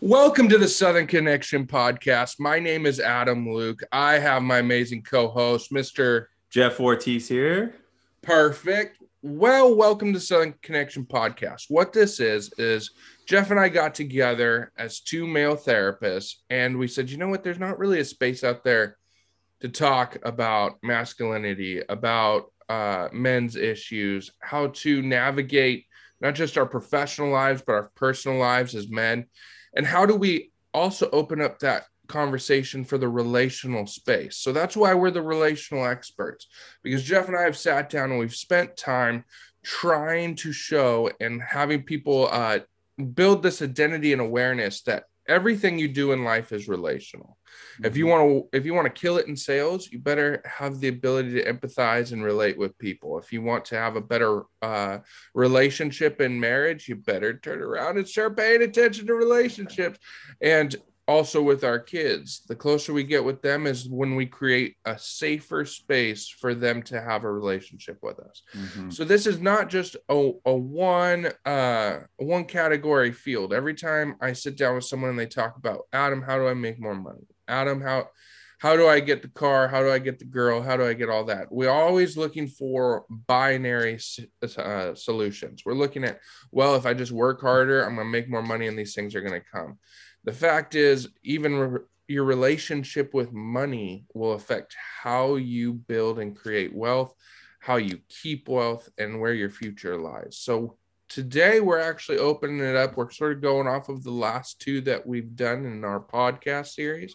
Welcome to the Southern Connection podcast. My name is Adam Luke. I have my amazing co host, Mr. Jeff Ortiz here. Perfect. Well, welcome to Southern Connection podcast. What this is, is Jeff and I got together as two male therapists, and we said, you know what, there's not really a space out there to talk about masculinity, about uh, men's issues, how to navigate not just our professional lives, but our personal lives as men. And how do we also open up that conversation for the relational space? So that's why we're the relational experts, because Jeff and I have sat down and we've spent time trying to show and having people uh, build this identity and awareness that everything you do in life is relational. Mm-hmm. If you mm-hmm. want to if you want to kill it in sales, you better have the ability to empathize and relate with people. If you want to have a better uh, relationship in marriage, you better turn around and start paying attention to relationships. And also with our kids. The closer we get with them is when we create a safer space for them to have a relationship with us. Mm-hmm. so this is not just a, a one uh one category field. Every time i sit down with someone and they talk about adam how do i make more money? Adam how how do i get the car? How do i get the girl? How do i get all that? We're always looking for binary uh, solutions. We're looking at well if i just work harder i'm going to make more money and these things are going to come the fact is, even re- your relationship with money will affect how you build and create wealth, how you keep wealth, and where your future lies. So, today we're actually opening it up. We're sort of going off of the last two that we've done in our podcast series.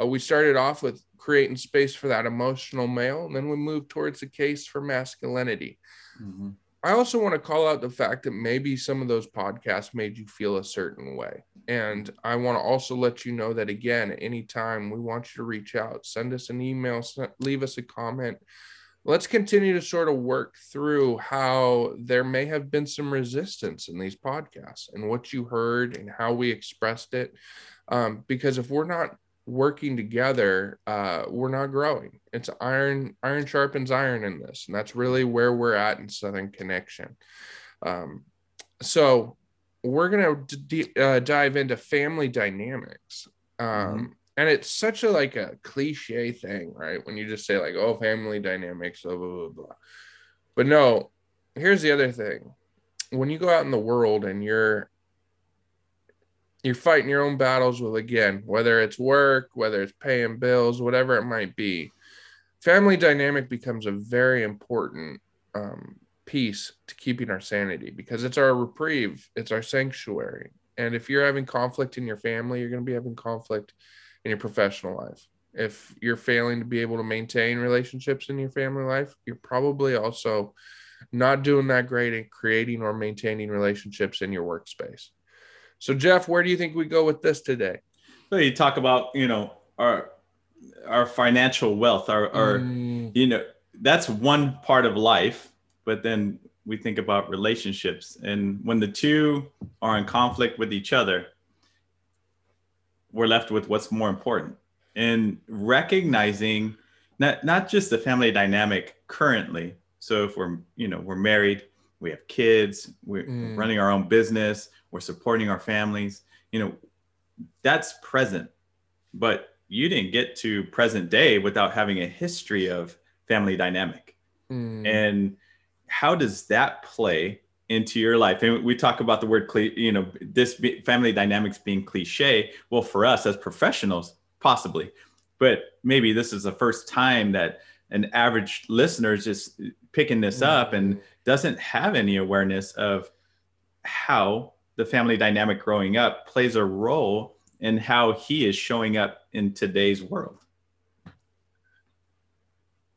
Uh, we started off with creating space for that emotional male, and then we moved towards the case for masculinity. Mm-hmm. I also want to call out the fact that maybe some of those podcasts made you feel a certain way. And I want to also let you know that again, anytime we want you to reach out, send us an email, leave us a comment. Let's continue to sort of work through how there may have been some resistance in these podcasts and what you heard and how we expressed it. Um, because if we're not working together, uh, we're not growing. It's iron, iron sharpens iron in this, and that's really where we're at in Southern Connection. Um, so we're gonna d- uh, dive into family dynamics, um, mm-hmm. and it's such a like a cliche thing, right? When you just say like, "Oh, family dynamics," blah blah blah. blah. But no, here's the other thing: when you go out in the world and you're you're fighting your own battles with again whether it's work whether it's paying bills whatever it might be family dynamic becomes a very important um, piece to keeping our sanity because it's our reprieve it's our sanctuary. And if you're having conflict in your family you're going to be having conflict in your professional life. If you're failing to be able to maintain relationships in your family life you're probably also not doing that great at creating or maintaining relationships in your workspace so, Jeff, where do you think we go with this today? So you talk about you know our our financial wealth, our, our mm. you know that's one part of life, but then we think about relationships, and when the two are in conflict with each other, we're left with what's more important, and recognizing not not just the family dynamic currently. So if we're you know we're married, we have kids, we're mm. running our own business, we're supporting our families. You know that's present. But you didn't get to present day without having a history of family dynamic. Mm. and how does that play into your life? And we talk about the word you know this family dynamics being cliche. Well for us as professionals possibly. But maybe this is the first time that an average listener is just picking this mm. up and doesn't have any awareness of how the family dynamic growing up plays a role in how he is showing up in today's world.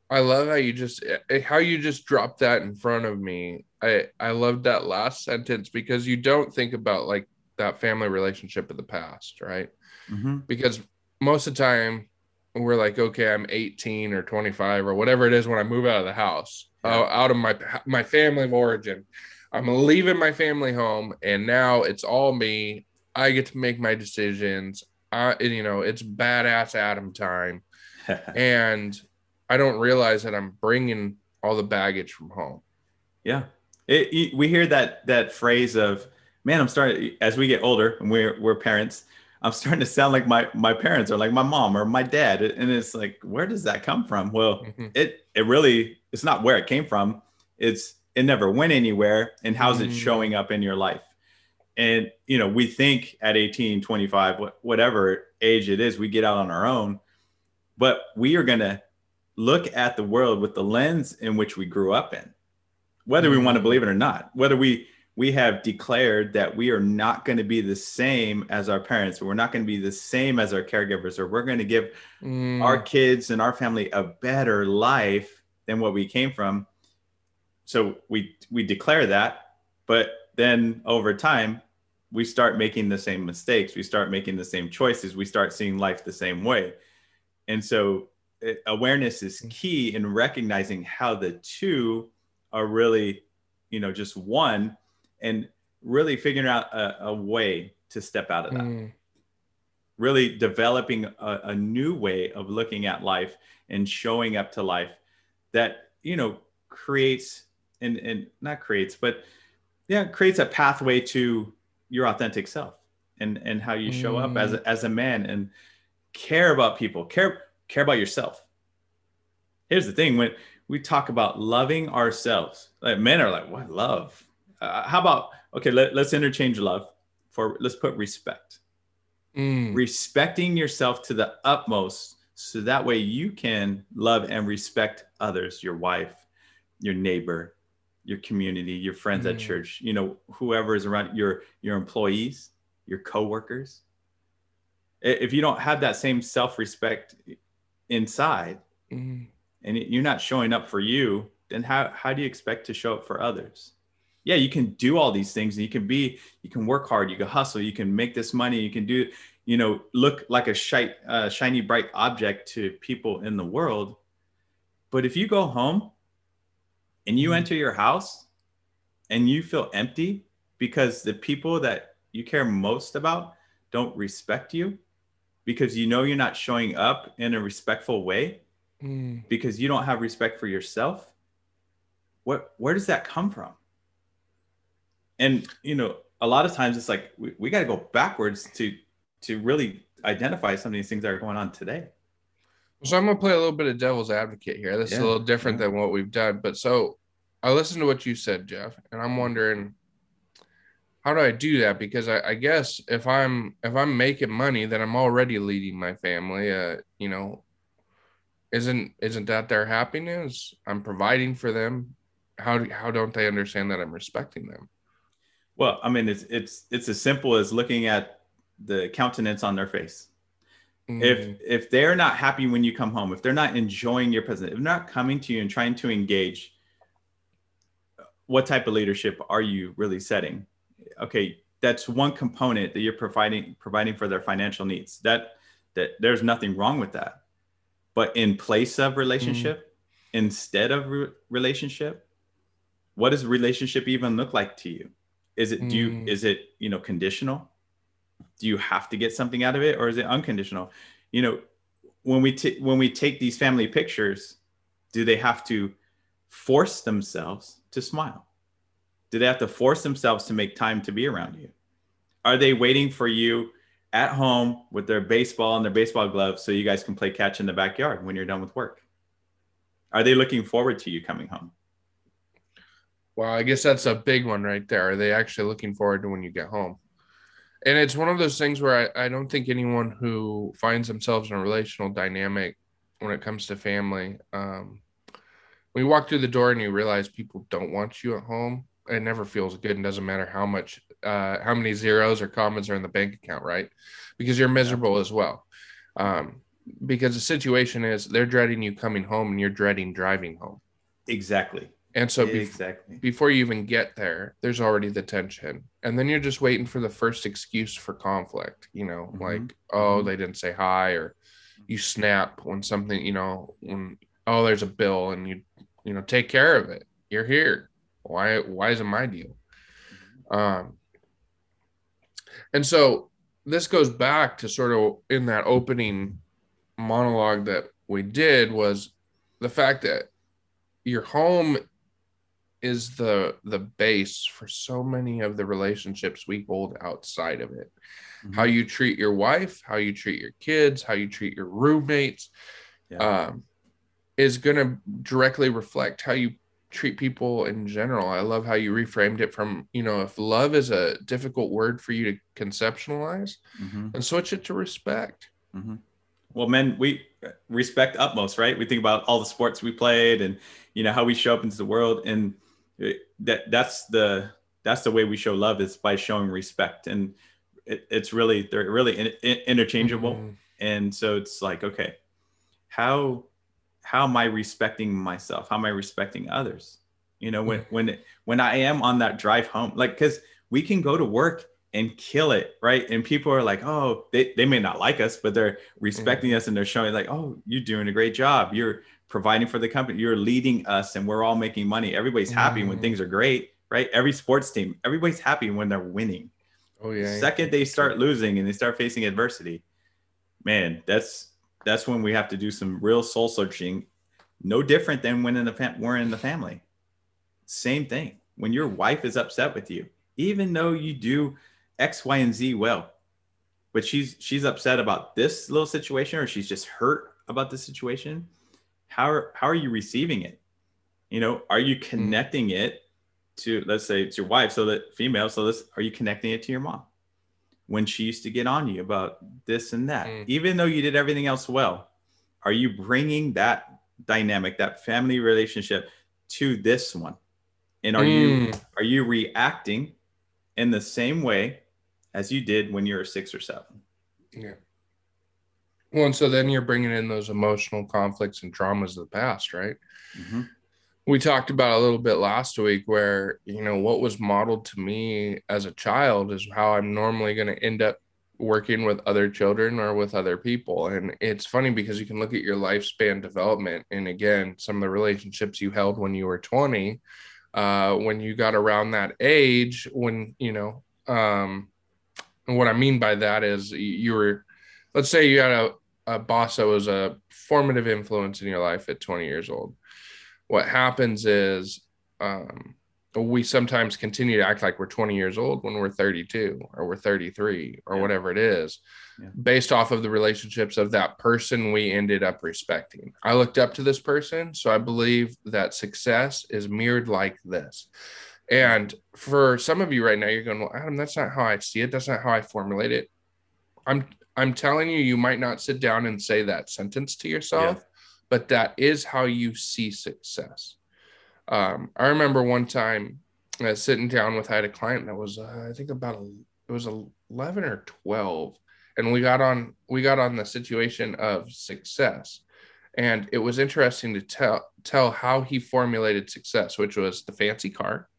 I love how you just eh, how you just dropped that in front of me. I I love that last sentence because you don't think about like that family relationship of the past, right? Mm-hmm. Because most of the time we're like, okay, I'm 18 or 25 or whatever it is when I move out of the house, yeah. uh, out of my my family of origin. I'm leaving my family home, and now it's all me. I get to make my decisions. I, you know, it's badass Adam time, and I don't realize that I'm bringing all the baggage from home. Yeah, it, it, we hear that that phrase of man, I'm starting as we get older and we're we're parents. I'm starting to sound like my my parents or like my mom or my dad, and it's like, where does that come from? Well, mm-hmm. it it really it's not where it came from. It's it never went anywhere, and how's mm-hmm. it mm. showing up in your life? And you know, we think at 18, 25, whatever age it is, we get out on our own, but we are gonna look at the world with the lens in which we grew up in, whether we want to believe it or not, whether we we have declared that we are not going to be the same as our parents, or we're not going to be the same as our caregivers, or we're going to give mm. our kids and our family a better life than what we came from. So we we declare that, but then over time, we start making the same mistakes. We start making the same choices. We start seeing life the same way. And so it, eh, awareness is mm. key in recognizing how the two are really, you know, just one and really figuring out a, a way to step out of that. Mm. Really developing a, a new way of looking at life and showing up to life that, you know, creates and, and not creates, but yeah, creates a pathway to your authentic self and, and how you show mm. up as a, mm. as a man and care about people, care, care about yourself. Here's the thing when we talk about loving ourselves, like men are like, what love? uh, how about okay? Let, let's interchange love for let's put respect. Mm. Respecting yourself to the utmost, so that way you can love and respect others, your wife, your neighbor, your community, your friends mm. at church. You know, whoever is around your your employees, your coworkers. If you don't have that same self-respect inside, mm. and you're not showing up for you, then how how do you expect to show up for others? yeah, you can do all these things and you can be, you can work hard, you can hustle, you can make this money, you can do, you know, look like a uh, shiny, bright object to people in the world. But if you go home and you mm-hmm. enter your house and you feel empty because the people that you care most about don't respect you because you know you're not showing up in a respectful way mm. because you don't have respect for yourself what where does that come from and you know a lot of times it's like we, we got to go backwards to to really identify some of these things that are going on today so i'm going to play a little bit of devil's advocate here. This yeah. is a little different than what we've done but so i listened to what you said jeff and i'm wondering how do i do that? Because I, I guess if i'm if i'm making money then i'm already leading my family uh you know isn't isn't that their happiness? I'm providing for them. How do, how don't they understand that i'm respecting them? Well, I mean, it's it's it's as simple as looking at the countenance on their face. Mm. If if they're not happy when you come home, if they're not enjoying your presence, if they're not coming to you and trying to engage, what type of leadership are you really setting? Okay, that's one component that you're providing providing for their financial needs. That that there's nothing wrong with that. But in place of relationship, mm. instead of re- relationship, what does relationship even look like to you? Is it do you mm. is it you know conditional? Do you have to get something out of it, or is it unconditional? You know, when we t- when we take these family pictures, do they have to force themselves to smile? Do they have to force themselves to make time to be around you? Are they waiting for you at home with their baseball and their baseball gloves so you guys can play catch in the backyard when you're done with work? Are they looking forward to you coming home? Well, I guess that's a big one right there. Are they actually looking forward to when you get home? And it's one of those things where I, I don't think anyone who finds themselves in a relational dynamic when it comes to family, um, when you walk through the door and you realize people don't want you at home, it never feels good and doesn't matter how much, uh, how many zeros or commas are in the bank account, right? Because you're miserable as well. Um, because the situation is they're dreading you coming home and you're dreading driving home. Exactly. And so be- exactly before you even get there, there's already the tension. And then you're just waiting for the first excuse for conflict, you know, mm-hmm. like, oh, mm-hmm. they didn't say hi, or you snap when something, you know, when oh, there's a bill and you, you know, take care of it. You're here. Why why is it my deal? Mm-hmm. Um and so this goes back to sort of in that opening monologue that we did was the fact that your home is the the base for so many of the relationships we hold outside of it. Mm-hmm. How you treat your wife, how you treat your kids, how you treat your roommates, yeah. um, is going to directly reflect how you treat people in general. I love how you reframed it from, you know, if love is a difficult word for you to conceptualize, mm-hmm. and switch it to respect. Mm-hmm. Well, men, we respect utmost, right? We think about all the sports we played and, you know, how we show up into the world. And that that's the, that's the way we show love is by showing respect. And it, it's really, they're really in, in, interchangeable. Mm-hmm. And so it's like, okay, how how am I respecting myself? How am I respecting others? You know, when when when I am on that drive home, like because we can go to work and kill it, right? And people are like, oh, they, they may not like us, but they're respecting mm-hmm. us and they're showing like, oh, you're doing a great job. You're providing for the company, you're leading us, and we're all making money. Everybody's happy mm-hmm. when things are great, right? Every sports team, everybody's happy when they're winning. Oh yeah. Second they start losing and they start facing adversity, man, that's that's when we have to do some real soul searching. No different than when in the fam- we're in the family. Same thing. When your wife is upset with you, even though you do X, Y, and Z well, but she's she's upset about this little situation, or she's just hurt about the situation. How are how are you receiving it? You know, are you connecting it to let's say it's your wife, so that female, so this are you connecting it to your mom? when she used to get on you about this and that, mm. even though you did everything else well? Are you bringing that dynamic, that family relationship to this one? And are mm. you are you reacting in the same way as you did when you were six or seven? Yeah. Well, and so then you're bringing in those emotional conflicts and traumas of the past, right? Mm-hmm we talked about a little bit last week where you know what was modeled to me as a child is how i'm normally going to end up working with other children or with other people and it's funny because you can look at your lifespan development and again some of the relationships you held when you were 20 uh, when you got around that age when you know um, and what i mean by that is you were let's say you had a, a boss that was a formative influence in your life at 20 years old. What happens is um, we sometimes continue to act like we're 20 years old when we're 32 or we're 33 or yeah. whatever it is yeah. based off of the relationships of that person we ended up respecting. I looked up to this person so i believe that success is mirrored like this. And for some of you right now you're going well adam that's not how i see it. That's not how i formulate it. I'm i'm telling you you might not sit down and say that sentence to yourself yeah. but that is how you see success. Um, I remember one time uh, sitting down with I had a client that was uh, I think about a, it was eleven or twelve, and we got on we got on the situation of success, and it was interesting to tell tell how he formulated success, which was the fancy car,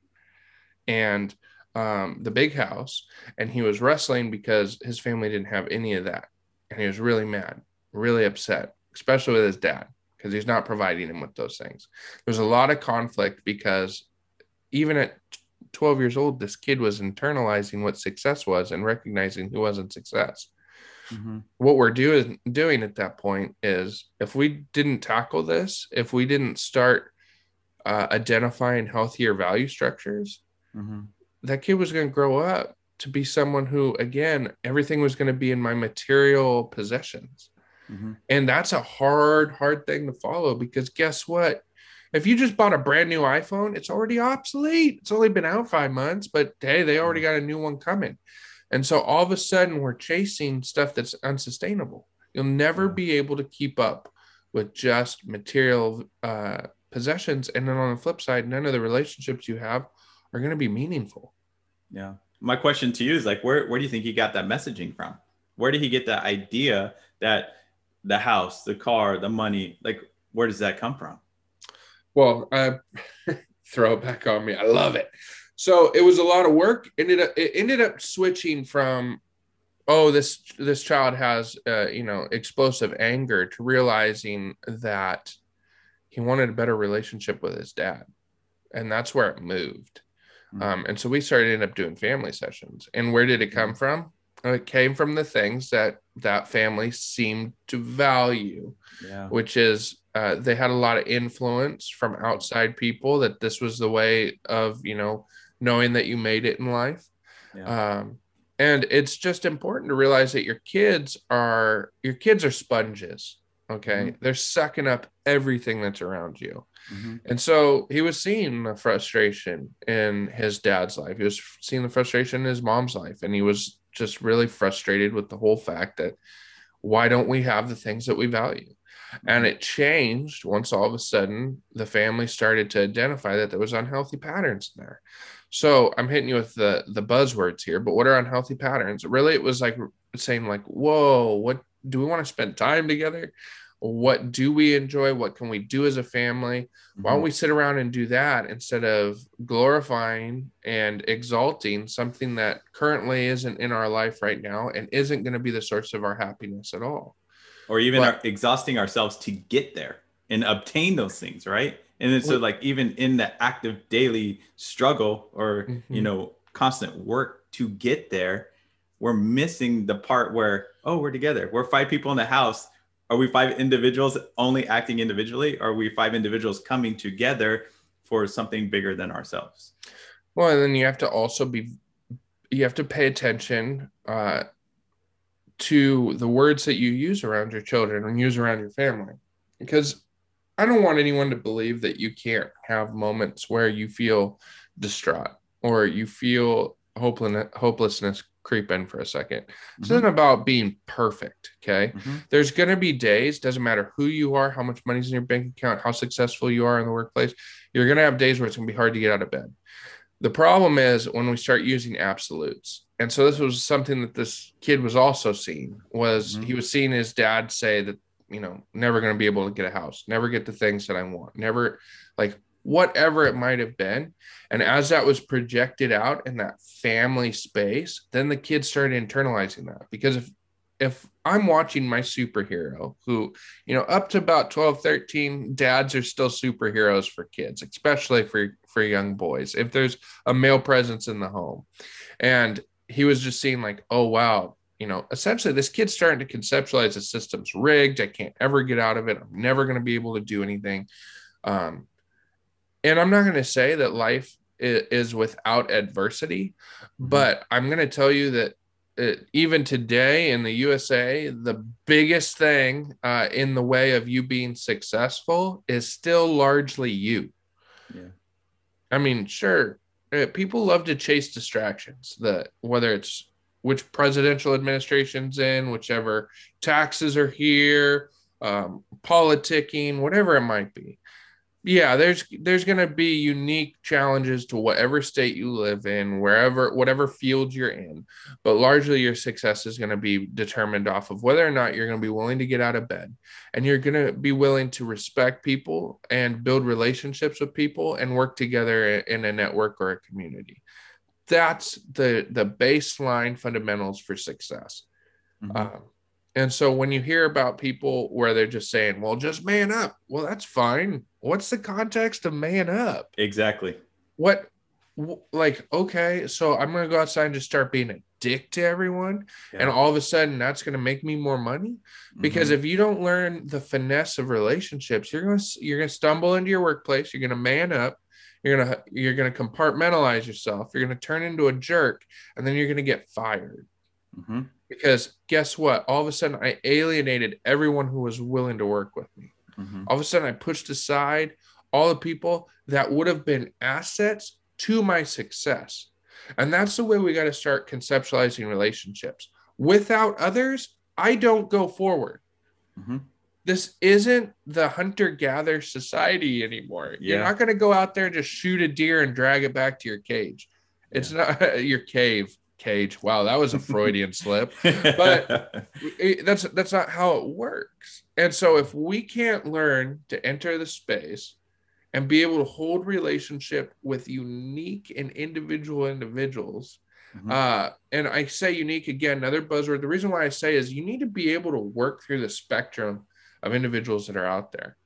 and um, the big house, and he was wrestling because his family didn't have any of that, and he was really mad, really upset, especially with his dad because he's not providing him with those things. There's a lot of conflict because even at 12 years old, this kid was internalizing what success was and recognizing he wasn't success. Mm-hmm. What we're doing doing at that point is if we didn't tackle this, if we didn't start uh, identifying healthier value structures, mm-hmm. That kid was going to grow up to be someone who, again, everything was going to be in my material possessions. Mm-hmm. And that's a hard, hard thing to follow because guess what? If you just bought a brand new iPhone, it's already obsolete. It's only been out five months, but hey, they already got a new one coming. And so all of a sudden, we're chasing stuff that's unsustainable. You'll never be able to keep up with just material uh, possessions. And then on the flip side, none of the relationships you have are going to be meaningful. Yeah. My question to you is like, where, where do you think he got that messaging from? Where did he get that idea that the house, the car, the money, like where does that come from? Well, uh, throw it back on me. I love it. So it was a lot of work. Ended up it ended up switching from oh this this child has uh, you know explosive anger to realizing that he wanted a better relationship with his dad, and that's where it moved. Mm-hmm. Um, and so we started end up doing family sessions. And where did it come mm-hmm. from? it came from the things that that family seemed to value, Yeah. which is uh, they had a lot of influence from outside people that this was the way of you know knowing that you made it in life. Yeah. Um, and it's just important to realize that your kids are your kids are sponges. Okay, they're sucking up everything that's around you. Mhm. And so he was seeing the frustration in his dad's life. He was seeing the frustration in his mom's life. And he was just really frustrated with the whole fact that why don't we have the things that we value? And it changed once all of a sudden the family started to identify that there was unhealthy patterns in there. So I'm hitting you with the the buzzwords here, but what are unhealthy patterns? Really, it was like saying like, "Whoa, what do we want to spend time together? What do we enjoy? What can we do as a family? Why don't we sit around and do that instead of glorifying and exalting something that currently isn't in our life right now and isn't going to be the source of our happiness at all? or even But- our, exhausting ourselves to get there and obtain those things right and then so like even in the active daily struggle or you Mhm. know constant work to get there we're missing the part where oh we're together we're five people in the house are we five individuals only acting individually or are we five individuals coming together for something bigger than ourselves Well, and then you have to also be, you have to pay attention uh, to the words that you use around your children and use around your family. Because I don't want anyone to believe that you can't have moments where you feel distraught or you feel hopelessness, hopelessness creep in for a second. This Mhm. isn't about being perfect. Okay Mhm. there's going to be days doesn't matter who you are how much money's in your bank account how successful you are in the workplace you're going to have days where it's going to be hard to get out of bed the problem is when we start using absolutes and so this was something that this kid was also seeing was Mhm. he was seeing his dad say that you know never going to be able to get a house never get the things that i want never like whatever it might have been and as that was projected out in that family space then the kids started internalizing that because if if I'm watching my superhero, who, you know, up to about 12, 13, dads are still superheroes for kids, especially for, for young boys, if there's a male presence in the home. And he was just seeing, like, oh, wow, you know, essentially this kid's starting to conceptualize the system's rigged. I can't ever get out of it. I'm never going to be able to do anything. Um, and I'm not going to say that life is, without adversity, but I'm going to tell you that uh, even today in the USA, the biggest thing uh, in the way of you being successful is still largely you. Yeah. I mean, sure, uh, people love to chase distractions. That whether it's which presidential administration's in, whichever taxes are here, um, politicking, whatever it might be. Yeah, there's there's going to be unique challenges to whatever state you live in, wherever whatever field you're in, but largely your success is going to be determined off of whether or not you're going to be willing to get out of bed and you're going to be willing to respect people and build relationships with people and work together in a network or a community. That's the the baseline fundamentals for success. Mhm. Um, and so when you hear about people where they're just saying, well, just man up, well, that's fine. What's the context of man up? exactly What, like, okay, so I'm going to go outside and just start being a dick to everyone. And all of a sudden, that's going to make me more money. Because Mhm. if you don't learn the finesse of relationships, you're going to, you're going to stumble into your workplace. You're going to man up. You're going to, you're going to compartmentalize yourself. You're going to turn into a jerk. And then you're going to get fired Mhm. because guess what? All of a sudden, I alienated everyone who was willing to work with me. Mhm. All of a sudden, I pushed aside all the people that would have been assets to my success. And that's the way we got to start conceptualizing relationships. Without others, I don't go forward. Mhm. This isn't the hunter gatherer society anymore. You're not going to go out there and just shoot a deer and drag it back to your cage. It's not your cave cage. Wow, that was a Freudian slip But- that's that's not how it works and so if we can't learn to enter the space and be able to hold relationship with unique and individual individuals Mhm. uh and i say unique again another buzzword the reason why i say is you need to be able to work through the spectrum of individuals that are out there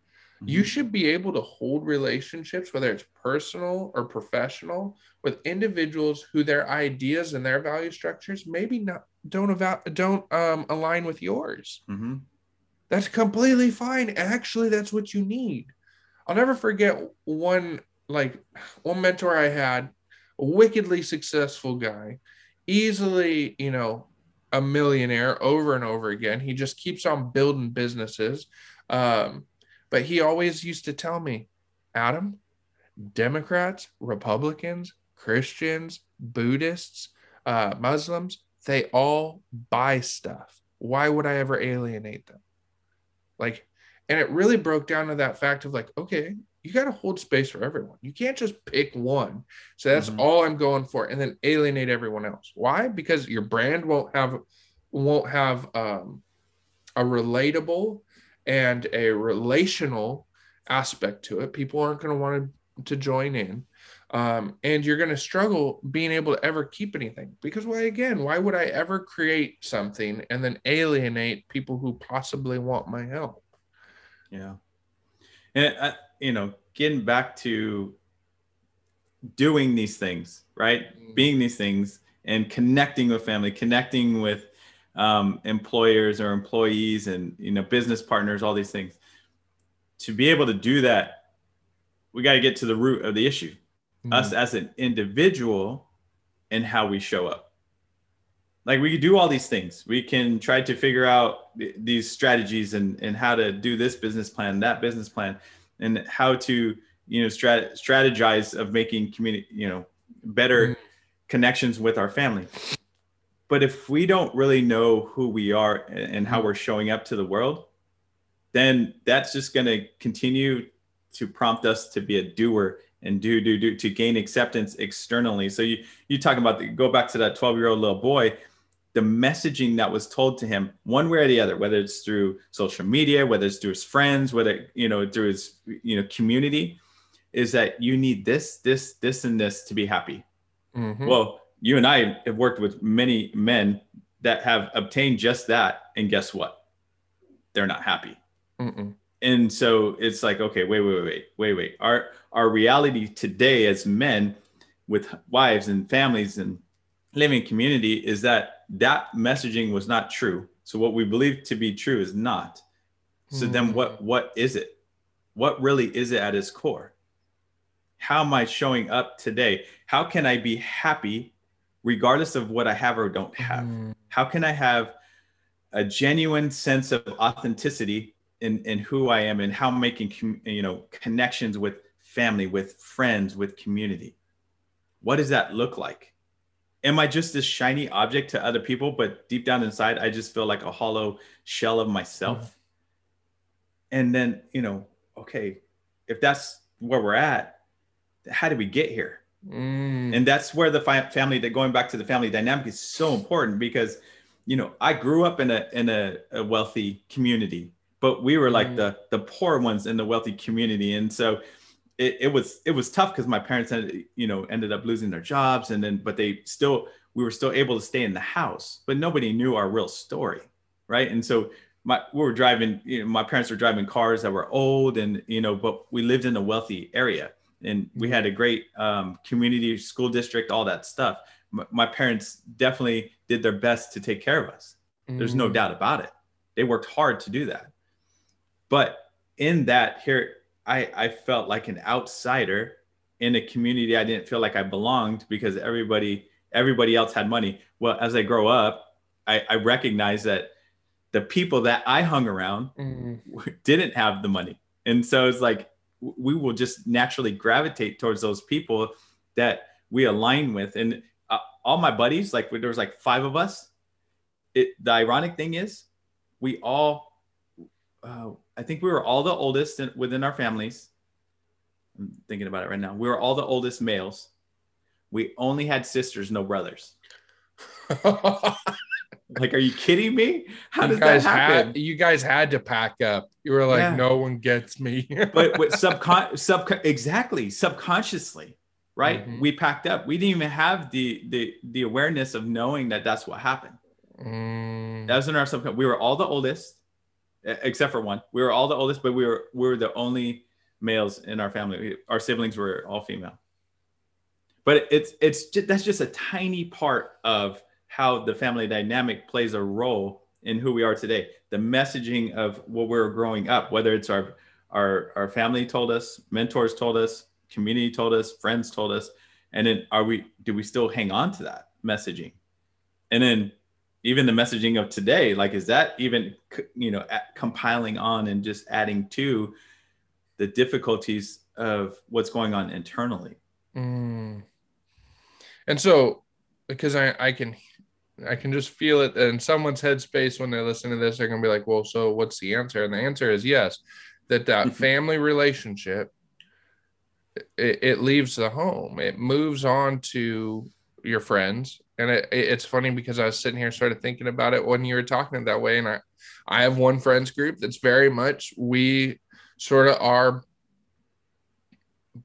You should be able to hold relationships, whether it's personal or professional, with individuals who their ideas and their value structures maybe not don't about don't um, align with yours. Mm-hmm. That's completely fine. Actually, that's what you need. I'll never forget one like one mentor I had, a wickedly successful guy, easily, you know, a millionaire over and over again. He just keeps on building businesses. Um, but he always used to tell me, Adam, Democrats, Republicans, Christians, Buddhists, uh, Muslims, they all buy stuff. Why would I ever alienate them? Like, and it really broke down to that fact of like, okay, you got to hold space for everyone. You can't just pick one. So that's mm-hmm. all I'm going for, and then alienate everyone else. Why? Because your brand won't have won't have um, a relatable and a relational aspect to it. People aren't going to want to join in. Um, and you're going to struggle being able to ever keep anything because why again why would i ever create something and then alienate people who possibly want my help yeah and uh, you know getting back to doing these things right mm-hmm. being these things and connecting with family connecting with um, employers or employees and you know business partners all these things. To be able to do that we got to get to the root of the issue. Mm-hmm. us as an individual and how we show up. Like we can do all these things. We can try to figure out these strategies and and how to do this business plan that business plan and how to you know strat- strategize of making community you know better mm-hmm. connections with our family but if we don't really know who we are and how we're showing up to the world, then that's just going to continue to prompt us to be a doer and do do do to gain acceptance externally. So you you talk about the, go back to that 12 year old little boy, the messaging that was told to him one way or the other, whether it's through social media, whether it's through his friends, whether you know through his you know community, is that you need this this this and this to be happy. Mm-hmm. Well, you and I have worked with many men that have obtained just that. And guess what? They're not happy. Mm-mm. And so it's like, okay, wait, wait, wait, wait, wait. Our our reality today as men with wives and families and living community is that that messaging was not true. So what we believe to be true is not. So mm. then what what is it? What really is it at its core? How am I showing up today? How can I be happy regardless of what I have or don't have? Mm. How can I have a genuine sense of authenticity in, in who I am and how I'm making you know connections with family, with friends, with community? What does that look like? Am I just this shiny object to other people, but deep down inside, I just feel like a hollow shell of myself? Mm. And then, you know, okay, if that's where we're at, how did we get here? Mm. And that's where the family that going back to the family dynamic is so important because, you know, I grew up in a in a, a wealthy community, but we were like mm. the the poor ones in the wealthy community, and so it, it was it was tough because my parents had you know ended up losing their jobs, and then but they still we were still able to stay in the house, but nobody knew our real story, right? And so my we were driving, you know, my parents were driving cars that were old, and you know, but we lived in a wealthy area and we had a great um, community school district all that stuff. M- my parents definitely did their best to take care of us. There's no mm. doubt about it. They worked hard to do that. But in that here i i felt like an outsider in a community i didn't feel like i belonged because everybody everybody else had money. Well as i grow up i i recognize that the people that i hung around mm. didn't have the money. And so it's like we will just naturally gravitate towards those people that we align with. And uh, all my buddies, like there was like five of us. It the ironic thing is, we all, uh, I think we were all the oldest in, within our families. I'm thinking about it right now. We were all the oldest males. We only had sisters, no brothers. Like, are you kidding me? How you does that happen? Had, you guys had to pack up. You were like, yeah. no one gets me. but with subcon sub exactly subconsciously, right? Mm-hmm. We packed up. We didn't even have the the the awareness of knowing that that's what happened. Mm. That was in our subconscious. We were all the oldest. except for one. We were all the oldest, but we were we were the only males in our family. Our siblings were all female. But it's it's just, that's just a tiny part of how the family dynamic plays a role in who we are today. The messaging of what we're growing up, whether it's our our our family told us, mentors told us, community told us, friends told us, and then are we do we still hang on to that messaging? And then even the messaging of today, like is that even you know compiling on and just adding to the difficulties of what's going on internally? Mm. And so, because I I can I can just feel it in someone's headspace when they're listening to this, they're gonna be like, well, so what's the answer? And the answer is yes, that that mm-hmm. family relationship it, it, leaves the home, it moves on to your friends. And it, it's funny because I was sitting here, started thinking about it when you were talking that way, and I I have one friends group that's very much we sort of are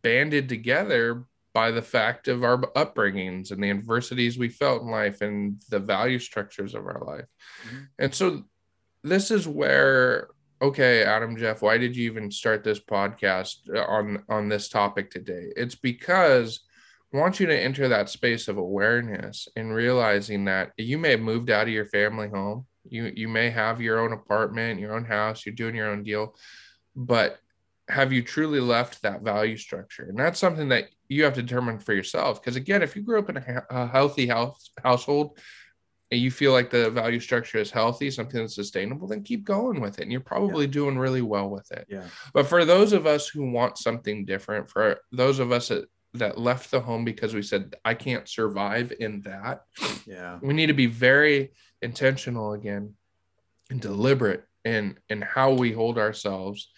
banded together by the fact of our upbringings and the adversities we felt in life and the value structures of our life. Mm-hmm. And so this is where okay, Adam Jeff, why did you even start this podcast on on this topic today? It's because I want you to enter that space of awareness and realizing that you may have moved out of your family home. You you may have your own apartment, your own house, you're doing your own deal, but have you truly left that value structure? And that's something that you have to determine for yourself. Because again, if you grew up in a, a healthy house household and you feel like the value structure is healthy, something that's sustainable, then keep going with it. And you're probably yeah. doing really well with it. Yeah. But for those of us who want something different, for those of us that, that left the home because we said, I can't survive in that. Yeah. We need to be very intentional again and deliberate in in how we hold ourselves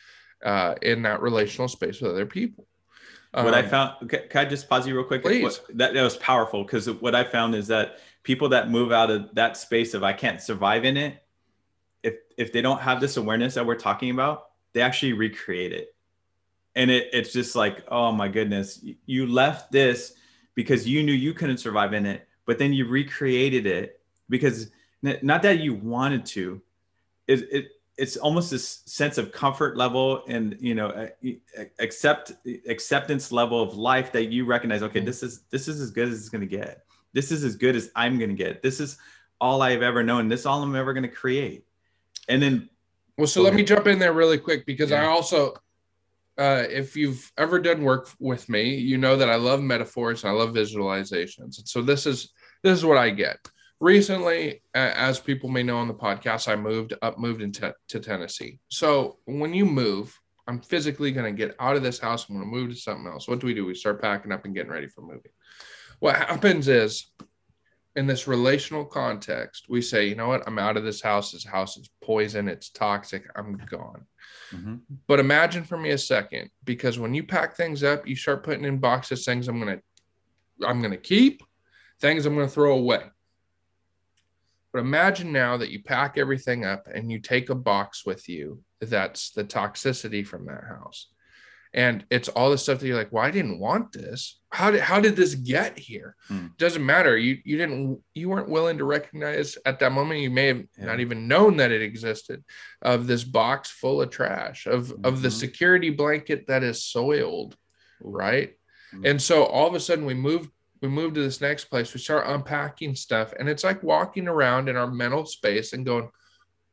uh, in that relational space with other people. Um, what I um, found, can, I just pause you real quick? Please. What, that, that was powerful because what I found is that people that move out of that space of I can't survive in it, if if they don't have this awareness that we're talking about, they actually recreate it. And it, it's just like, oh my goodness, you left this because you knew you couldn't survive in it, but then you recreated it because not that you wanted to, it it's almost this sense of comfort level and you know accept acceptance level of life that you recognize okay mm-hmm. this is this is as good as it's going to get. This is as good as i'm going to get. This is all i've ever known. This is all i'm ever going to create. And then well so let me jump in there really quick because yeah. i also uh, if you've ever done work with me you know that i love metaphors and i love visualizations. And so this is this is what i get recently, as people may know on the podcast, I moved up, moved into to Tennessee. So when you move, I'm physically going to get out of this house. I'm going to move to something else. What do we do? We start packing up and getting ready for moving. What happens is, in this relational context, we say, you know what? I'm out of this house. This house is poison. It's toxic. I'm gone. Mm-hmm. But imagine for me a second, because when you pack things up, you start putting in boxes things I'm going to, I'm going to keep, things I'm going to throw away. But imagine now that you pack everything up and you take a box with you that's the toxicity from that house. And it's all the stuff that you're like, well, I didn't want this. How did how did this get here? Hmm. Doesn't matter. You you didn't you weren't willing to recognize at that moment. You may have yeah. not even known that it existed of this box full of trash, of mm-hmm. of the mm-hmm. security blanket that is soiled, right? Mm-hmm. And so all of a sudden we move we move to this next place we start unpacking stuff and it's like walking around in our mental space and going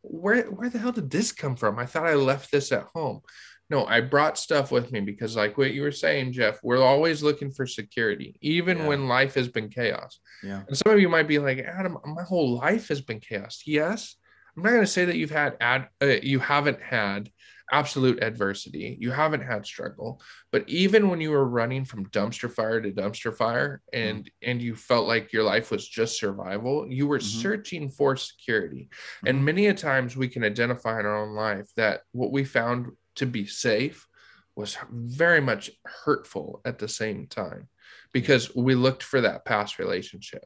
where where the hell did this come from? I thought i left this at home. No i brought stuff with me because like what you were saying jeff we're always looking for security even yeah. when life has been chaos. Yeah. And some of you might be like adam my whole life has been chaos. Yes i'm not going to say that you've had ad uh, you haven't had absolute adversity. You haven't had struggle, but even when you were running from dumpster fire to dumpster fire and mm-hmm. and you felt like your life was just survival, you were mm-hmm. searching for security. Mm-hmm. And many a times we can identify in our own life that what we found to be safe was very much hurtful at the same time because we looked for that past relationship.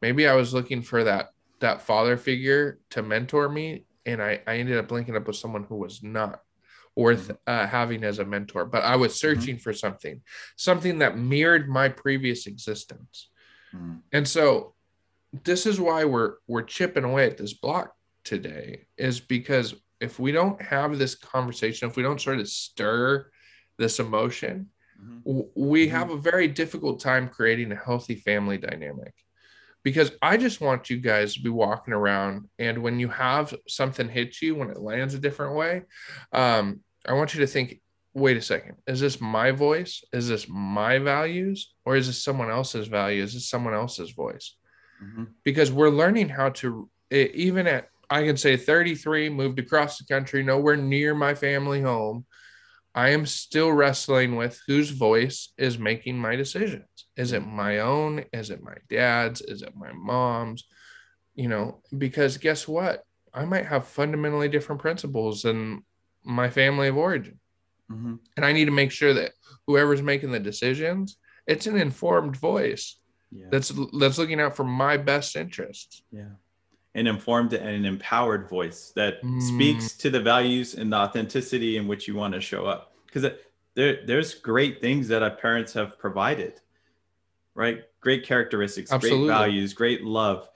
Maybe I was looking for that that father figure to mentor me and I, I ended up linking up with someone who was not worth mm-hmm. uh, having as a mentor, but I was mm-hmm. searching mm-hmm. for something, something that mirrored my previous existence. Mm-hmm. And so this is why we're we're chipping away at this block today is because if we don't have this conversation, if we don't sort of stir this emotion, mm-hmm. we mm-hmm. have a very difficult time creating a healthy family dynamic. Because I just want you guys to be walking around, and when you have something hit you, when it lands a different way, um, I want you to think, wait a second, is this my voice? Is this my values? Or is this someone else's value? Is this someone else's voice? Mm-hmm. Because we're learning how to, even at, I can say 33, moved across the country, nowhere near my family home. I am still wrestling with whose voice is making my decisions. Is it my own? Is it my dad's? Is it my mom's? You know, because guess what? I might have fundamentally different principles than my family of origin. Mm-hmm. And I need to make sure that whoever's making the decisions, it's an informed voice yeah. that's that's looking out for my best interests. Yeah. An informed and an empowered voice that mm. speaks to the values and the authenticity in which you want to show up. Because there, there's great things that our parents have provided, right? Great characteristics, Absolutely. great values, great love.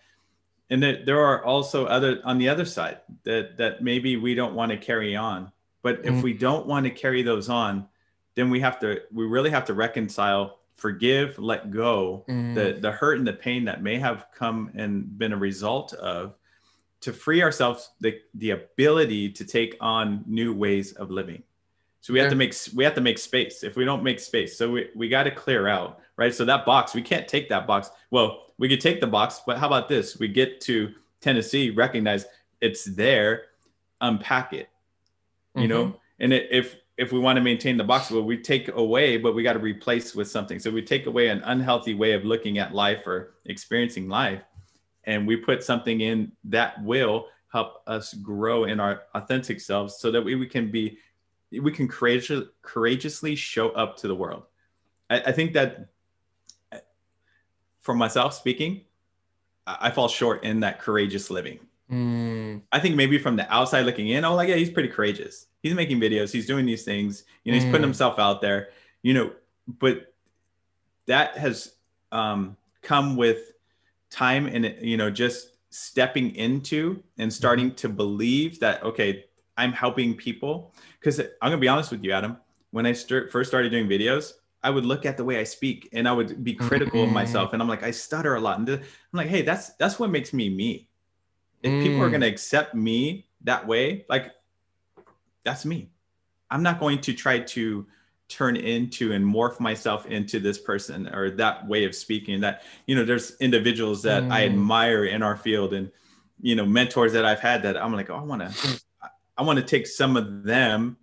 And there, there are also other on the other side that that maybe we don't want to carry on but if mm. we don't want to carry those on, then we have to we really have to reconcile, forgive, let go mm. the the hurt and the pain that may have come and been a result of to free ourselves the the ability to take on new ways of living. So we have to make we have to make space. If we don't make space, so we, we got to clear out, right? So that box, we can't take that box. Well, we could take the box, but how about this? We get to Tennessee, recognize it's there, unpack it, you mm-hmm. know and it, if if we want to maintain the box well we take away but we got to replace with something. So we take away an unhealthy way of looking at life or experiencing life and we put something in that will help us grow in our authentic selves so that we, we can be we can courageous, courageously show up to the world. I, I think that for myself speaking I, I fall short in that courageous living Mm. I think maybe from the outside looking in, oh, like, yeah, he's pretty courageous. He's making videos, he's doing these things, you know, he's putting mm. himself out there, you know, but that has um, come with time and, you know, just stepping into and starting mm-hmm. to believe that, okay, I'm helping people. Cause I'm gonna be honest with you, Adam, when I start, first started doing videos, I would look at the way I speak and I would be critical mm-hmm. of myself. And I'm like, I stutter a lot. And I'm like, hey, that's that's what makes me me if mm. people are mm. going to accept me that way like that's me i'm not going to try to turn into and morph myself into this person or that way of speaking that you know there's individuals that mm. i admire in our field and you know mentors that i've had that i'm like oh i want to i want to take some of them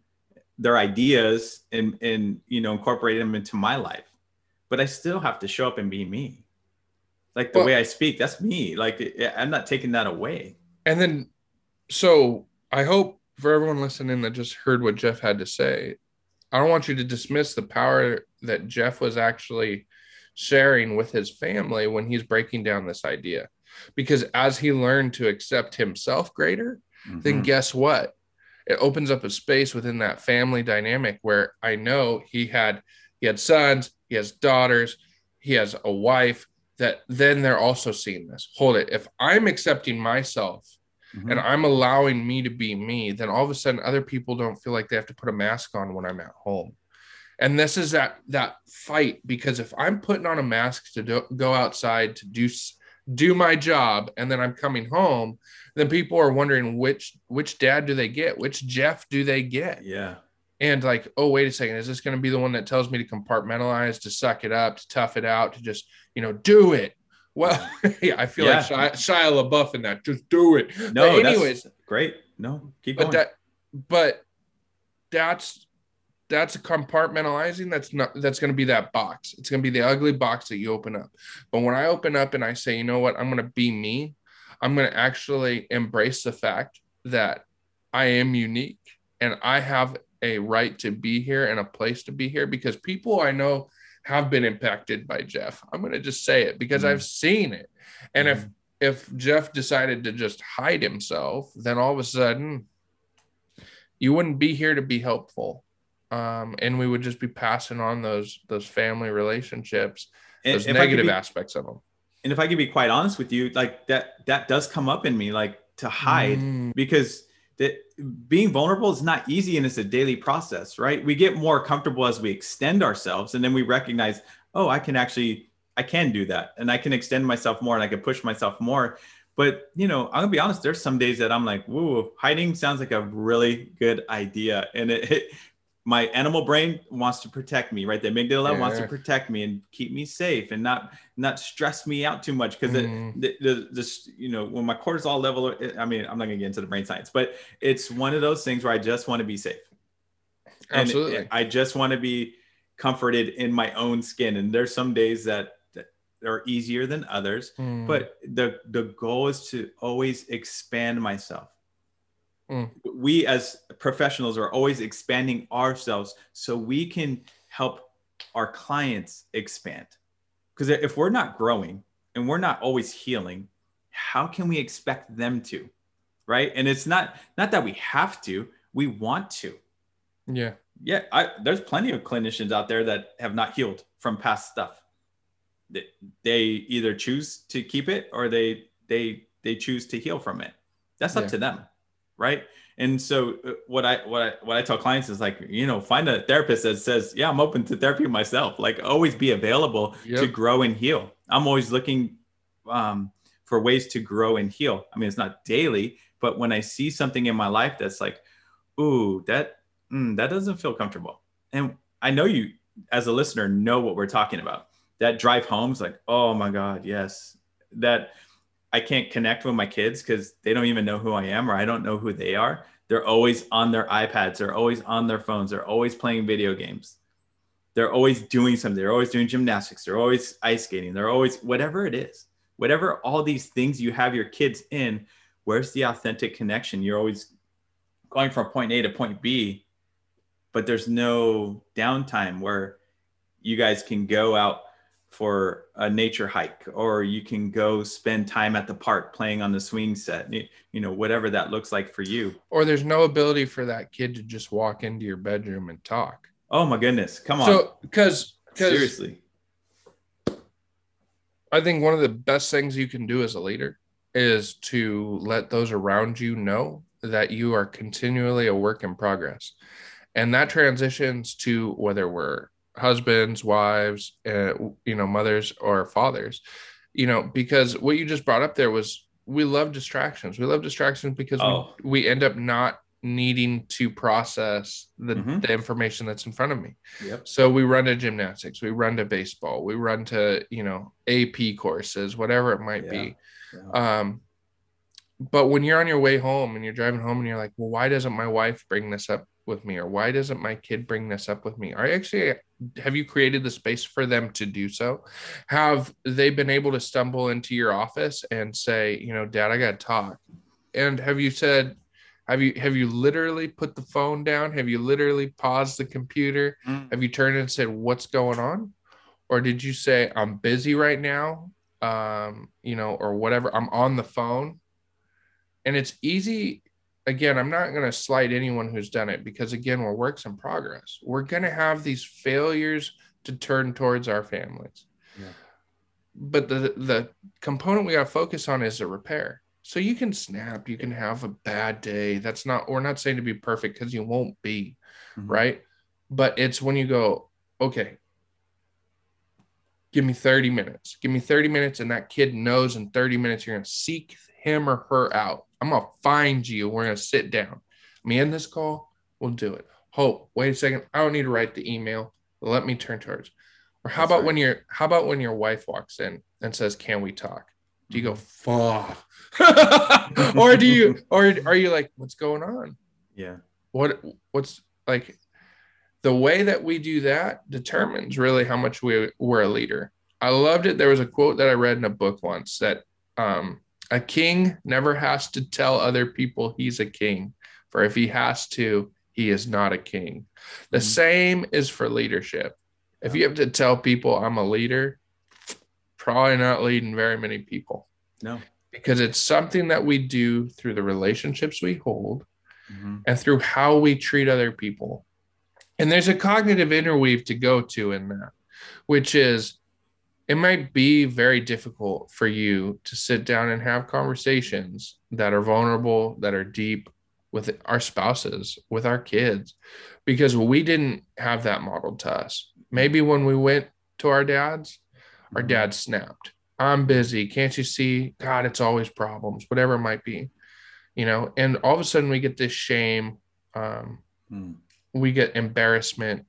their ideas and and you know incorporate them into my life but i still have to show up and be me like the well, way I speak, that's me. Like I'm not taking that away. And then, so I hope for everyone listening that just heard what Jeff had to say, I don't want you to dismiss the power that Jeff was actually sharing with his family when he's breaking down this idea. Because as he learned to accept himself greater, mm-hmm. then guess what? It opens up a space within that family dynamic where I know he had he had sons, he has daughters, he has a wife, that then they're also seeing this. Hold it. If I'm accepting myself mm-hmm. and I'm allowing me to be me, then all of a sudden other people don't feel like they have to put a mask on when I'm at home. And this is that that fight because if I'm putting on a mask to do, go outside to do do my job and then I'm coming home, then people are wondering which which dad do they get? Which Jeff do they get? Yeah and like, oh, wait a second, is this going to be the one that tells me to compartmentalize, to suck it up, to tough it out, to just, you know, do it? Well, yeah, I feel yeah. like Shia, Shia LaBeouf in that. Just do it. No, but anyways, great. No, keep but going. That, but that's that's compartmentalizing. That's not that's going to be that box. It's going to be the ugly box that you open up. But when I open up and I say, you know what, I'm going to be me. I'm going to actually embrace the fact that I am unique and I have a right to be here and a place to be here because people I know have been impacted by Jeff. I'm going to just say it because mm I've seen it. And mm if if Jeff decided to just hide himself, then all of a sudden you wouldn't be here to be helpful. Um, and we would just be passing on those those family relationships, and those negative be, aspects of them. And if I could be quite honest with you, like that that does come up in me, like to hide mm. because that being vulnerable is not easy and it's a daily process, right? We get more comfortable as we extend ourselves and then we recognize, oh, I can actually, I can do that and I can extend myself more and I can push myself more. But, you know, I'm gonna be honest, there's some days that I'm like, whoa, hiding sounds like a really good idea. And it, it my animal brain wants to protect me, right? The amygdala yeah. wants to protect me and keep me safe and not not stress me out too much because mm. the, the this you know when my cortisol level, I mean, I'm not gonna get into the brain science, but it's one of those things where I just want to be safe. Absolutely, and I just want to be comforted in my own skin. And there's some days that, that are easier than others, mm. but the the goal is to always expand myself Mm. We as professionals are always expanding ourselves so we can help our clients expand. Because if we're not growing and we're not always healing, how can we expect them to? Right. And it's not not that we have to, we want to. Yeah. Yeah. I, there's plenty of clinicians out there that have not healed from past stuff. They, they either choose to keep it or they they they choose to heal from it. That's up yeah. to them right? And so uh, what I what I what I tell clients is like you know find a therapist that says yeah I'm open to therapy myself. Like always be available yep. to grow and heal. I'm always looking um, for ways to grow and heal. I mean it's not daily but when I see something in my life that's like ooh that mm, that doesn't feel comfortable. And I know you as a listener know what we're talking about. That drive home's like oh my god yes. That I can't connect with my kids because they don't even know who I am or I don't know who they are. They're always on their iPads, they're always on their phones, they're always playing video games. They're always doing something. They're always doing gymnastics. They're always ice skating. They're always whatever it is. Whatever all these things you have your kids in, where's the authentic connection? You're always going from point A to point B, but there's no downtime where you guys can go out for a nature hike or you can go spend time at the park playing on the swing set you know whatever that looks like for you. Or there's no ability for that kid to just walk into your bedroom and talk. Oh my goodness come on. So because seriously. I think one of the best things you can do as a leader is to let those around you know that you are continually a work in progress. And that transitions to whether we're husbands, wives, uh, you know, mothers or fathers, you know, because what you just brought up there was we love distractions. We love distractions because oh. we, we end up not needing to process the, mm-hmm. the information that's in front of me. Yep. So we run to gymnastics, we run to baseball, we run to, you know, AP courses, whatever it might yeah. be. Yeah. Um, but when you're on your way home and you're driving home and you're like, well, why doesn't my wife bring this up with me or why doesn't my kid bring this up with me? Are you actually have you created the space for them to do so? Have they been able to stumble into your office and say you know dad i got to talk. And have you said have you have you literally put the phone down? Have you literally paused the computer? Mm. have you turned and said what's going on? Or did you say i'm busy right now um you know or whatever i'm on the phone. And it's easy again, I'm not going to slight anyone who's done it because, again, we're works in progress. We're going to have these failures to turn towards our families. Yeah. But the, the component we got to focus on is the repair. So you can snap, you can have a bad day. That's not, we're not saying to be perfect because you won't be, mm-hmm. right? But it's when you go, okay, give me 30 minutes, give me 30 minutes, and that kid knows in 30 minutes you're going to seek him or her out I'm gonna find you. We're gonna sit down. Me in this call. We'll do it. Hope. Wait a second. I don't need to write the email. Let me turn towards. Or how That's about right. when your how about when your wife walks in and says, "Can we talk?" Do you go fuck, or do you, or are you like, "What's going on?" Yeah. What what's like the way that we do that determines really how much we, we're a leader. I loved it. There was a quote that I read in a book once that um, a king never has to tell other people he's a king, for if he has to, he is not a king. The mm-hmm. same is for leadership. If you have to tell people I'm a leader, probably not leading very many people. No. Because it's something that we do through the relationships we hold mm-hmm. and through how we treat other people. And there's a cognitive interweave to go to in that, which is it might be very difficult for you to sit down and have conversations that are vulnerable, that are deep, with our spouses, with our kids, because we didn't have that modeled to us. Maybe when we went to our dads, our Mhm. dad snapped. I'm busy. Can't you see? God, it's always problems, whatever it might be, you know. And all of a sudden, we get this shame. Um, Mm. we get embarrassment.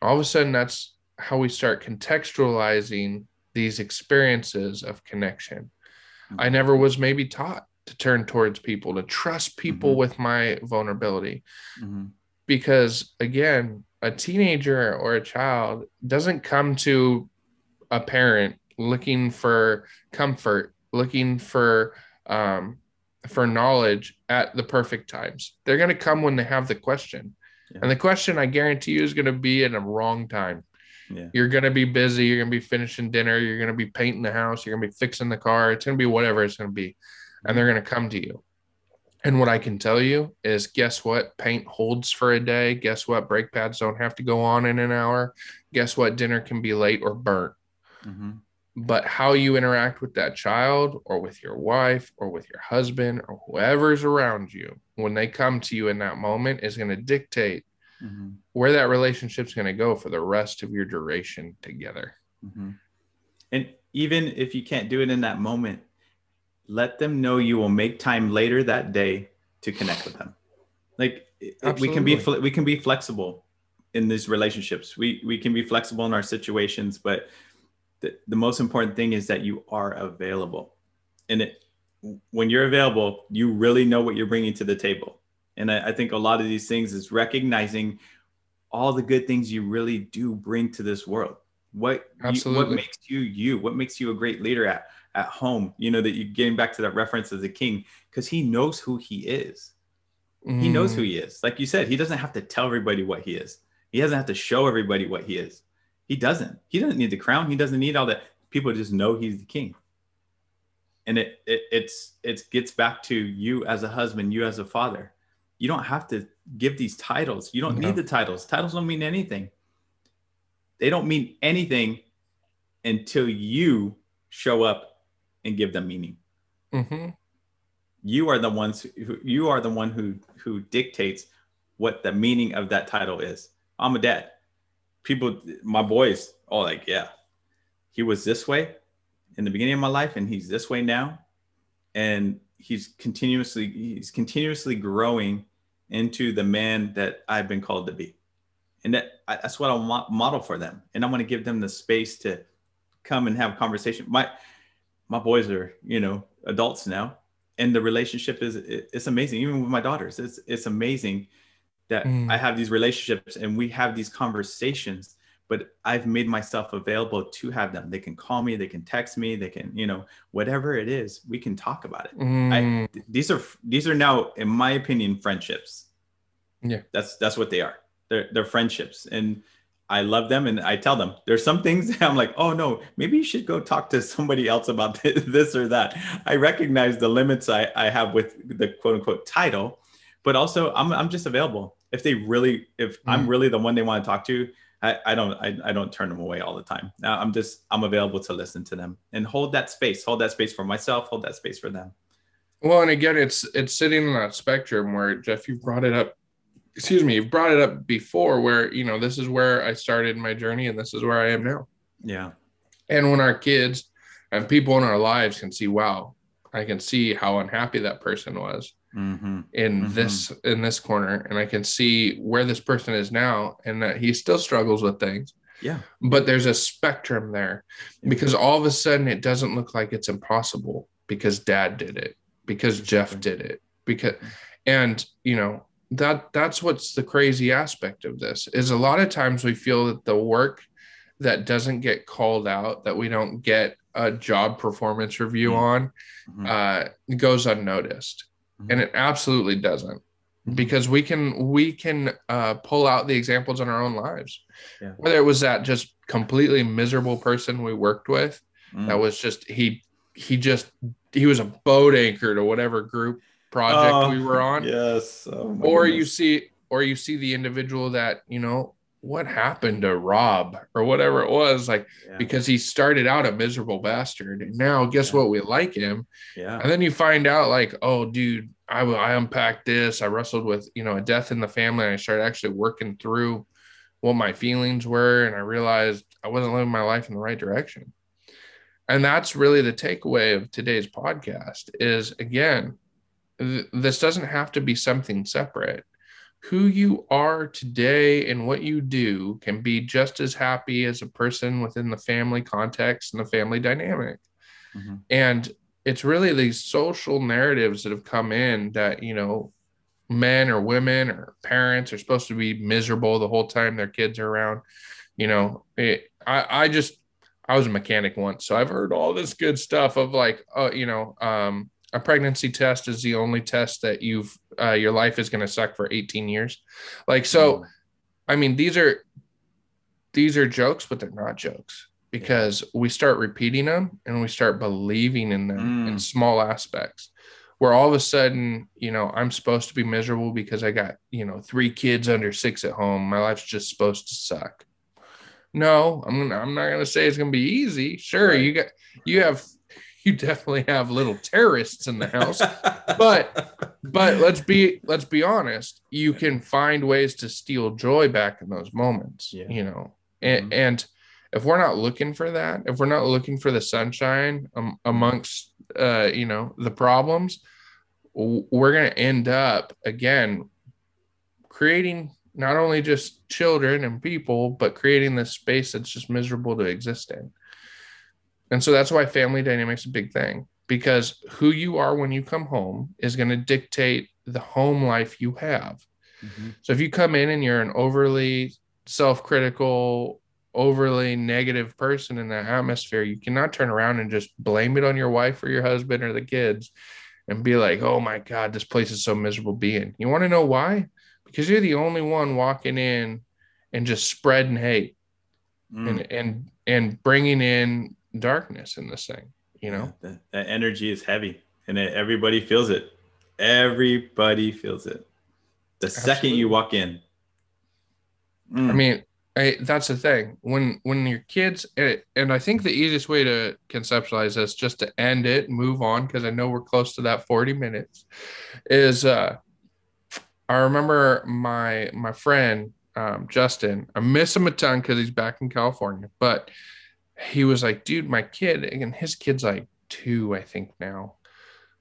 All of a sudden, that's how we start contextualizing these experiences of connection. I never was maybe taught to turn towards people, to trust people Mhm. with my vulnerability. Mhm. Because again, a teenager or a child doesn't come to a parent looking for comfort, looking for um, for knowledge at the perfect times. They're going to come when they have the question. Yeah. And the question I guarantee you is going to be in a wrong time. Yeah. You're going to be busy. You're going to be finishing dinner. You're going to be painting the house. You're going to be fixing the car. It's going to be whatever it's going to be. And they're going to come to you. And what I can tell you is guess what? Paint holds for a day. Guess what? Brake pads don't have to go on in an hour. Guess what? Dinner can be late or burnt. Mhm. But how you interact with that child or with your wife or with your husband or whoever's around you when they come to you in that moment is going to dictate Mhm. Where that relationship's going to go for the rest of your duration together. Mhm. And even if you can't do it in that moment, let them know you will make time later that day to connect with them. Like it- it- we can be Absolutely. we can be flexible in these relationships. We we can be flexible in our situations, but the, the most important thing is that you are available. And it when you're available, you really know what you're bringing to the table. And I, I think a lot of these things is recognizing all the good things you really do bring to this world. What you, what makes you you? What makes you a great leader at at home? You know that you're getting back to that reference as a king because he knows who he is. He knows who Mm, he is. Like you said, he doesn't have to tell everybody what he is. He doesn't have to show everybody what he is. He doesn't. He doesn't need the crown. He doesn't need all that. People just know he's the king. And it, it it's it gets back to you as a husband, you as a father. You don't have to give these titles. You don't No. need the titles. Titles don't mean anything. They don't mean anything until you show up and give them meaning mhm. you are the ones who you are the one who who dictates what the meaning of that title is i'm a dad people my boys all like yeah he was this way in the beginning of my life and he's this way now and he's continuously he's continuously growing into the man that i've been called to be. And that that's what i mo- model for them. And i want to give them the space to come and have a conversation. My my boys are you know adults now. And the relationship is it's amazing. Even with my daughters it's it's amazing that Mm. i have these relationships and we have these conversations but i've made myself available to have them. They can call me they can text me they can you know whatever it is we can talk about it. Mm, Th- these are these are now in my opinion friendships. Yeah. that's that's what they are. They're they're friendships and i love them and i tell them there's some things that i'm like oh no maybe you should go talk to somebody else about this or that. I recognize the limits i, I have with the quote unquote title but also i'm, I'm just available. If they really if i'm Mm. really the one they want to talk to I, I don't I, I don't turn them away all the time. Now I'm just I'm available to listen to them and hold that space, hold that space for myself, hold that space for them. Well, and again, it's it's sitting in that spectrum where Jeff, you've brought it up. Excuse me, you've brought it up before, where you know this is where I started my journey, and this is where I am now. Yeah. And when our kids and people in our lives can see, wow, I can see how unhappy that person was Mm-hmm. in Mhm. this in this corner, and I can see where this person is now, and that he still struggles with things. Yeah. But there's a spectrum there Yeah. because all of a sudden it doesn't look like it's impossible because dad did it, because Jeff did it, because and you know that that's what's the crazy aspect of this is a lot of times we feel that the work that doesn't get called out that we don't get a job performance review Mhm. on Mhm. uh, goes unnoticed. And it absolutely doesn't Mhm. because we can we can uh, pull out the examples in our own lives Yeah. whether it was that just completely miserable person we worked with Mm. that was just he he just he was a boat anchor to whatever group project Oh, we were on Yes. Oh or you see or you see the individual that you know what happened to Rob or whatever it was, like Yeah. because he started out a miserable bastard, and now guess Yeah. what? We like him, yeah. and then you find out like, oh, dude, I I unpacked this. I wrestled with you know a death in the family. And I started actually working through what my feelings were, and I realized I wasn't living my life in the right direction. And that's really the takeaway of today's podcast. Is again, th- this doesn't have to be something separate. Who you are today and what you do can be just as happy as a person within the family context and the family dynamic. Mhm. And it's really these social narratives that have come in that, you know, men or women or parents are supposed to be miserable the whole time their kids are around. You know, it, I, I just, I was a mechanic once, so I've heard all this good stuff of like, oh, you know, um, a pregnancy test is the only test that you've, uh, your life is going to suck for 18 years. Like, so, I mean, these are these are jokes, but they're not jokes because we start repeating them and we start believing in them in Mm. small aspects. Where all of a sudden, you know, I'm supposed to be miserable because I got, you know, three kids under six at home. My life's just supposed to suck. No, I'm gonna, I'm not gonna say it's gonna be easy. Sure, Right. you got you have you definitely have little terrorists in the house. But- but let's be let's be honest you can find ways to steal joy back in those moments Yeah. you know? And, Mhm. and if we're not looking for that if we're not looking for the sunshine um, amongst uh you know the problems we're going to end up again creating not only just children and people but creating this space that's just miserable to exist in and so that's why family dynamics is a big thing because who you are when you come home is going to dictate the home life you have. Mhm. So if you come in and you're an overly self-critical, overly negative person in that atmosphere, you cannot turn around and just blame it on your wife or your husband or the kids and be like, "Oh my god, this place is so miserable being." You want to know why? Because you're the only one walking in and just spreading hate Mm. and and and bringing in darkness in this thing, you know? Yeah, that, that energy is heavy and it, everybody feels it. Everybody feels it. The second you walk in. Mm. I mean, I, that's the thing. When when your kids and, and I think the easiest way to conceptualize this, just to end it, move on, because I know we're close to that forty minutes, is uh, I remember my my friend um, Justin. I miss him a ton because he's back in California, but he was like, dude, my kid, and his kid's like two, I think now,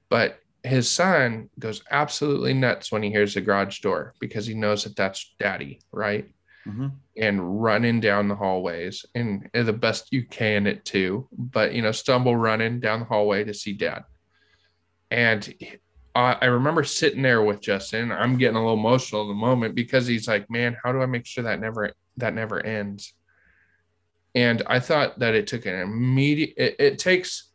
but his son goes absolutely nuts when he hears the garage door because he knows that that's daddy, right? Mhm. and running down the hallways and the best you can it too but you know stumble running down the hallway to see dad and I, I remember sitting there with justin i'm getting a little emotional in the moment because he's like man how do i make sure that never that never ends and i thought that it took an immediate it, it takes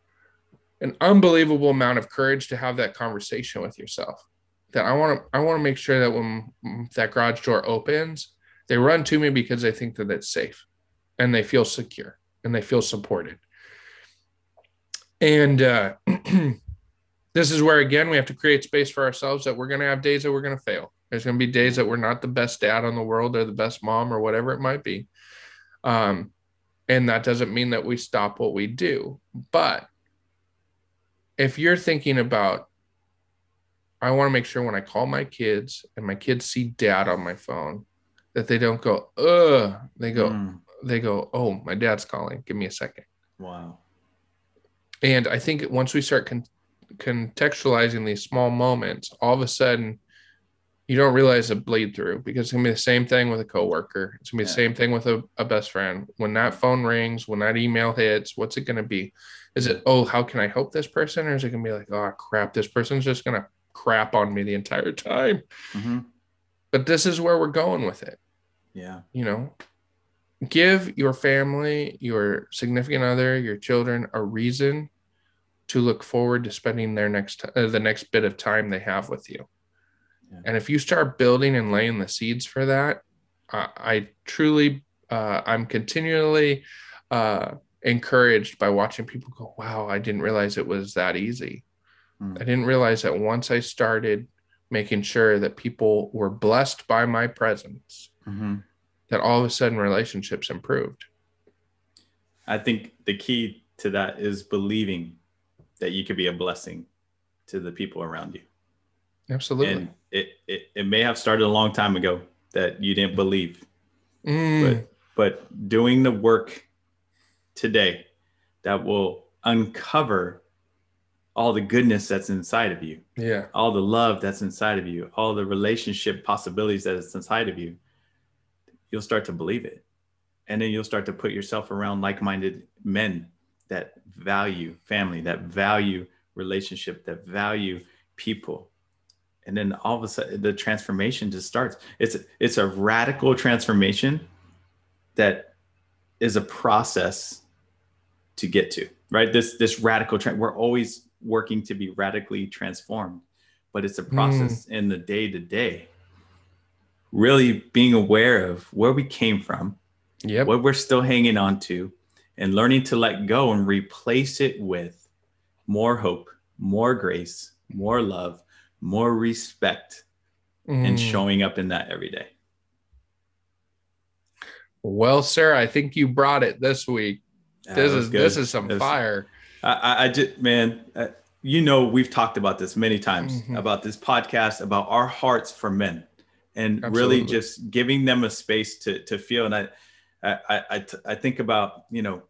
an unbelievable amount of courage to have that conversation with yourself. That i want to i want to make sure that when that garage door opens they run to me because they think that it's safe and they feel secure and they feel supported. And uh, this is where again we have to create space for ourselves that we're going to have days that we're going to fail. There's going to be days that we're not the best dad on the world or the best mom or whatever it might be. Um, and that doesn't mean that we stop what we do but if you're thinking about i want to make sure when i call my kids and my kids see dad on my phone that they don't go ugh they go Mm. they go oh my dad's calling give me a second Wow. and i think once we start con- contextualizing these small moments all of a sudden you don't realize it bleed through because it's gonna be the same thing with a coworker. It's gonna be the same thing with a, a best friend. When that phone rings when that email hits what's it gonna be? Is it oh how can i help this person? Or is it gonna be like oh crap this person's just gonna crap on me the entire time. Mhm. but this is where we're going with it. Yeah. you know give your family your significant other your children a reason to look forward to spending their next uh, the next bit of time they have with you Yeah. and if you start building and laying the seeds for that i, I truly uh, i'm continually uh, encouraged by watching people go wow i didn't realize it was that easy Mm. i didn't realize that once i started making sure that people were blessed by my presence Mhm. that all of a sudden relationships improved. I think the key to that is believing that you could be a blessing to the people around you. Absolutely. And it, it, it may have started a long time ago that you didn't believe, Mm, but but doing the work today that will uncover all the goodness that's inside of you, yeah. all the love that's inside of you, all the relationship possibilities that is inside of you, you'll start to believe it. And then you'll start to put yourself around like-minded men that value family, that value relationship, that value people. And then all of a sudden the transformation just starts. It's it's a radical transformation that is a process to get to, right? This this radical tra- we're always working to be radically transformed, but it's a hmm. process in the day to day. Really being aware of where we came from, Yep. what we're still hanging on to, and learning to let go and replace it with more hope, more grace, more love, more respect, and Mm. showing up in that every day. Well, sir, I think you brought it this week. Yeah, This is good. this is some was- fire. I, I, just, man, uh, you know, we've talked about this many times Mhm. about this podcast about our hearts for men, and really just giving them a space to to feel. And I, I, I, I, t- I think about you know,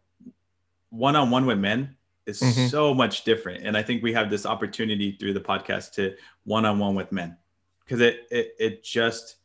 one on one with men is Mhm. so much different, and I think we have this opportunity through the podcast to one on one with men, because it, it it just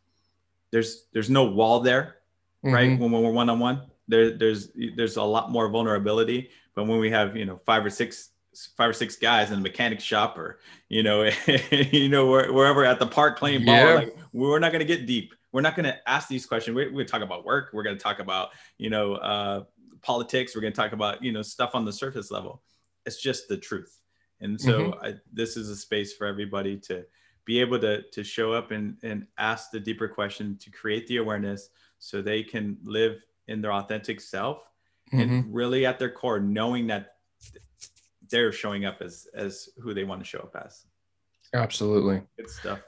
there's there's no wall there right? Mhm. when, when we're one-on-one there there's there's a lot more vulnerability. But when we have you know five or six five or six guys in a mechanic shop or you know you know wherever at the park playing ball Yeah. like we're not going to get deep. We're not going to ask these questions. We're, we're going to talk about work. We're going to talk about you know uh, politics we're going to talk about you know stuff on the surface level. It's just the truth. And so I, this is a space for everybody to be able to to show up and and ask the deeper question to create the awareness so they can live in their authentic self Mhm. and really at their core knowing that they're showing up as as who they want to show up as. Absolutely. good stuff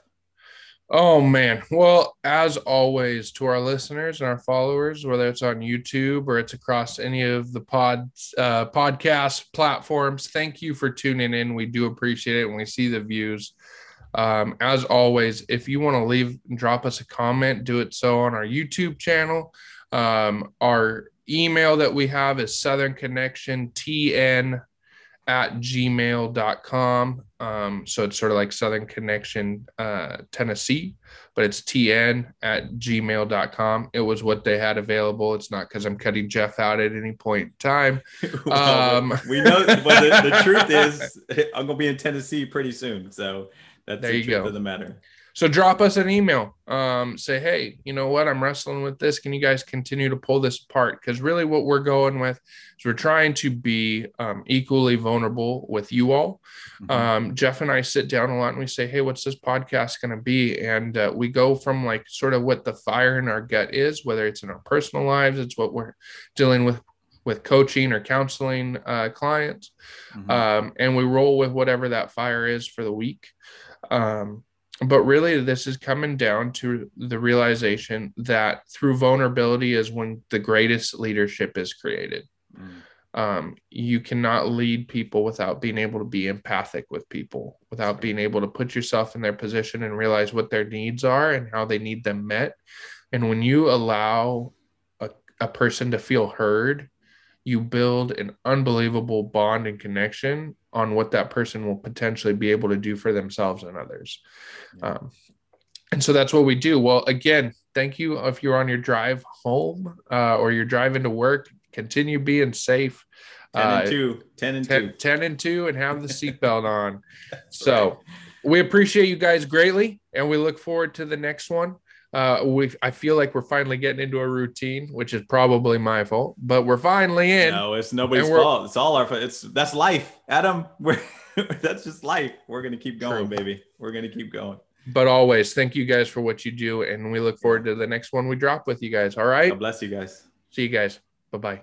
Oh man. Well, as always, to our listeners and our followers, whether it's on YouTube or it's across any of the pod uh, podcast platforms, thank you for tuning in. We do appreciate it when we see the views. Um, as always, if you want to leave and drop us a comment, do it so on our YouTube channel. Um, our email that we have is Southern Connection TN at gmail.com. Um, so it's sort of like Southern Connection, uh, Tennessee, but it's tn at gmail.com. It was what they had available. It's not because I'm cutting Jeff out at any point in time. Well, Um, we know but the, the truth is i'm gonna be in tennessee pretty soon so that's There the you truth go. of the matter So drop us an email. Um, say, hey, you know what? I'm wrestling with this. Can you guys continue to pull this apart? Because really, what we're going with is we're trying to be um, equally vulnerable with you all. Mhm. um, Jeff and I sit down a lot and we say, Hey, what's this podcast going to be? And uh, we go from like sort of what the fire in our gut is, whether it's in our personal lives, it's what we're dealing with with coaching or counseling uh, clients. Mhm. Um, and we roll with whatever that fire is for the week. Um, but really, this is coming down to the realization that through vulnerability is when the greatest leadership is created Mhm. um, you cannot lead people without being able to be empathic with people, without being able to put yourself in their position and realize what their needs are and how they need them met. And when you allow a, a person to feel heard, you build an unbelievable bond and connection on what that person will potentially be able to do for themselves and others. Um, and so that's what we do. Well, again, thank you if you're on your drive home uh, or you're driving to work. Continue being safe. 10 and Uh, 2 10 and 10, 2 10 and 2 and have the seatbelt on. So we appreciate you guys greatly and we look forward to the next one. Uh, we I feel like we're finally getting into a routine, which is probably my fault, but we're finally in. no it's nobody's fault it's all our fault it's that's life adam we're that's just life we're gonna keep going True. baby we're gonna keep going But always thank you guys for what you do, and we look forward to the next one we drop with you guys. All right. god bless you guys See you guys. Bye bye.